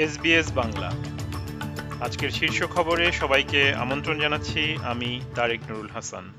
SBS Bangla. আজকের শীর্ষ খবরে সবাইকে আমন্ত্রণ জানাচ্ছি আমি তারেক নুরুল হাসান।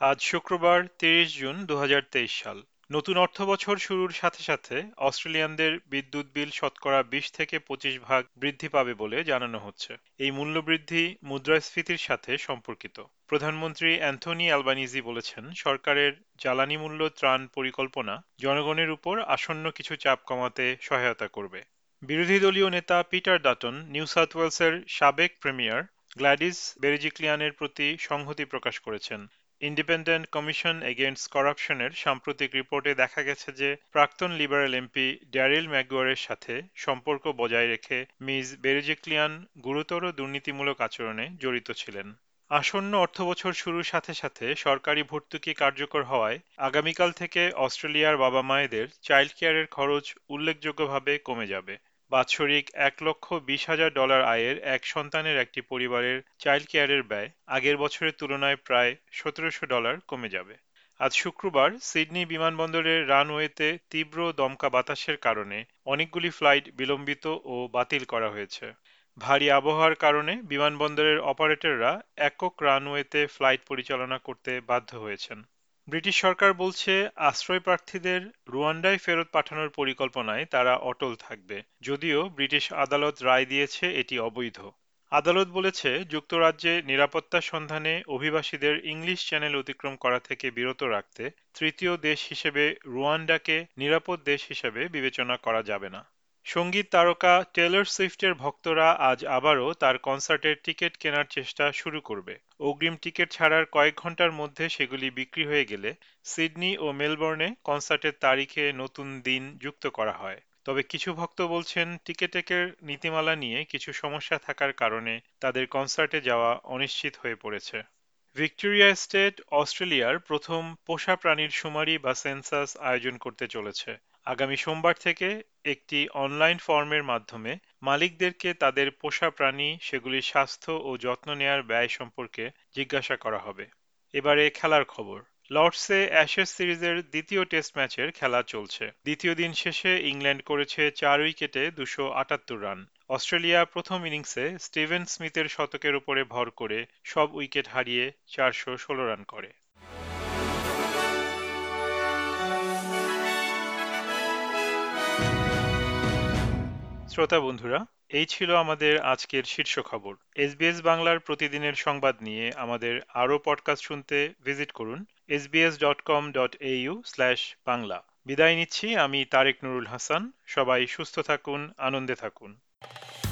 আজ শুক্রবার তিরিশ জুন দু হাজার তেইশ সাল। নতুন অর্থ বছর শুরুর সাথে সাথে অস্ট্রেলিয়ানদের বিদ্যুৎ বিল শতকরা বিশ থেকে পঁচিশ ভাগ বৃদ্ধি পাবে বলে জানানো হচ্ছে। এই মূল্যবৃদ্ধি মুদ্রাস্ফীতির সাথে সম্পর্কিত। প্রধানমন্ত্রী অ্যান্থনি অ্যালবানিজি বলেছেন, সরকারের জ্বালানি মূল্য ত্রাণ পরিকল্পনা জনগণের উপর আসন্ন কিছু চাপ কমাতে সহায়তা করবে। বিরোধী দলীয় নেতা পিটার ডাটন, নিউ সাউথ ওয়েলসের সাবেক প্রিমিয়ার গ্ল্যাডিস বেরিজিক্লিয়ানের প্রতি সংহতি প্রকাশ করেছেন। ইন্ডিপেন্ডেন্ট কমিশন এগেইনস্ট করাপশনের সাম্প্রতিক রিপোর্টে দেখা গেছে যে, প্রাক্তন লিবারেল এমপি ড্যারিল ম্যাগুয়ারের সাথে সম্পর্ক বজায় রেখে মিস বেরিজিক্লিয়ান গুরুতর দুর্নীতিমূলক আচরণে জড়িত ছিলেন। আসন্ন অর্থবছর শুরুর সাথে সাথে সরকারি ভর্তুকি কার্যকর হওয়ায় আগামীকাল থেকে অস্ট্রেলিয়ার বাবা মায়েদের চাইল্ড কেয়ারের খরচ উল্লেখযোগ্যভাবে কমে যাবে। বাৎসরিক এক লক্ষ বিশ হাজার ডলার আয়ের এক সন্তানের একটি পরিবারের চাইল্ড কেয়ারের ব্যয় আগের বছরের তুলনায় প্রায় সতেরোশো ডলার কমে যাবে। আজ শুক্রবার সিডনি বিমানবন্দরের রানওয়েতে তীব্র দমকা বাতাসের কারণে অনেকগুলি ফ্লাইট বিলম্বিত ও বাতিল করা হয়েছে। ভারী আবহাওয়ার কারণে বিমানবন্দরের অপারেটররা একক রানওয়েতে ফ্লাইট পরিচালনা করতে বাধ্য হয়েছেন। ব্রিটিশ সরকার বলছে আশ্রয় প্রার্থীদের রুয়ান্ডায় ফেরত পাঠানোর পরিকল্পনায় তারা অটল থাকবে। যদিও ব্রিটিশ আদালত রায় দিয়েছে, এটি অবৈধ। আদালত বলেছে, যুক্তরাজ্যে নিরাপত্তা সন্ধানে অভিবাসীদের ইংলিশ চ্যানেল অতিক্রম করা থেকে বিরত রাখতে তৃতীয় দেশ হিসেবে রুয়ান্ডাকে নিরাপদ দেশ হিসেবে বিবেচনা করা যাবে না। সংগীত তারকা টেলর সুইফটের ভক্তরা আজ আবারও তার কনসার্টের টিকিট কেনার চেষ্টা শুরু করবে। অগ্রিম টিকিট ছাড়ার কয়েক ঘণ্টার মধ্যে সেগুলি বিক্রি হয়ে গেলে সিডনি ও মেলবোর্নে কনসার্টের তারিখে নতুন দিন যুক্ত করা হয়। তবে কিছু ভক্ত বলছেন, টিকেটেকের নীতিমালা নিয়ে কিছু সমস্যা থাকার কারণে তাদের কনসার্টে যাওয়া অনিশ্চিত হয়ে পড়েছে। ভিক্টোরিয়া স্টেট, অস্ট্রেলিয়ার প্রথম পোষা প্রাণীর শুমারি বা সেন্সাস আয়োজন করতে চলেছে। আগামী সোমবার থেকে একটি অনলাইন ফর্মের মাধ্যমে মালিকদেরকে তাদের পোষা প্রাণী, সেগুলির স্বাস্থ্য ও যত্ন নেয়ার ব্যয় সম্পর্কে জিজ্ঞাসা করা হবে। এবারে খেলার খবর। লর্ডসে অ্যাশেজ সিরিজের দ্বিতীয় টেস্ট ম্যাচের খেলা চলছে। দ্বিতীয় দিন শেষে ইংল্যান্ড করেছে চার উইকেটে দুশো আটাত্তর রান। অস্ট্রেলিয়া প্রথম ইনিংসে স্টিভেন স্মিথের শতকের উপরে ভর করে সব উইকেট হারিয়ে চারশো ষোলো রান করে। শ্রোতা বন্ধুরা, এই ছিল আমাদের আজকের শীর্ষ খবর। এসবিএস বাংলার প্রতিদিনের সংবাদ নিয়ে আমাদের আরও পডকাস্ট শুনতে ভিজিট করুন SBS dot com dot slash Bangla. বিদায় নিচ্ছি, আমি তারেক নুরুল হাসান। সবাই সুস্থ থাকুন, আনন্দে থাকুন।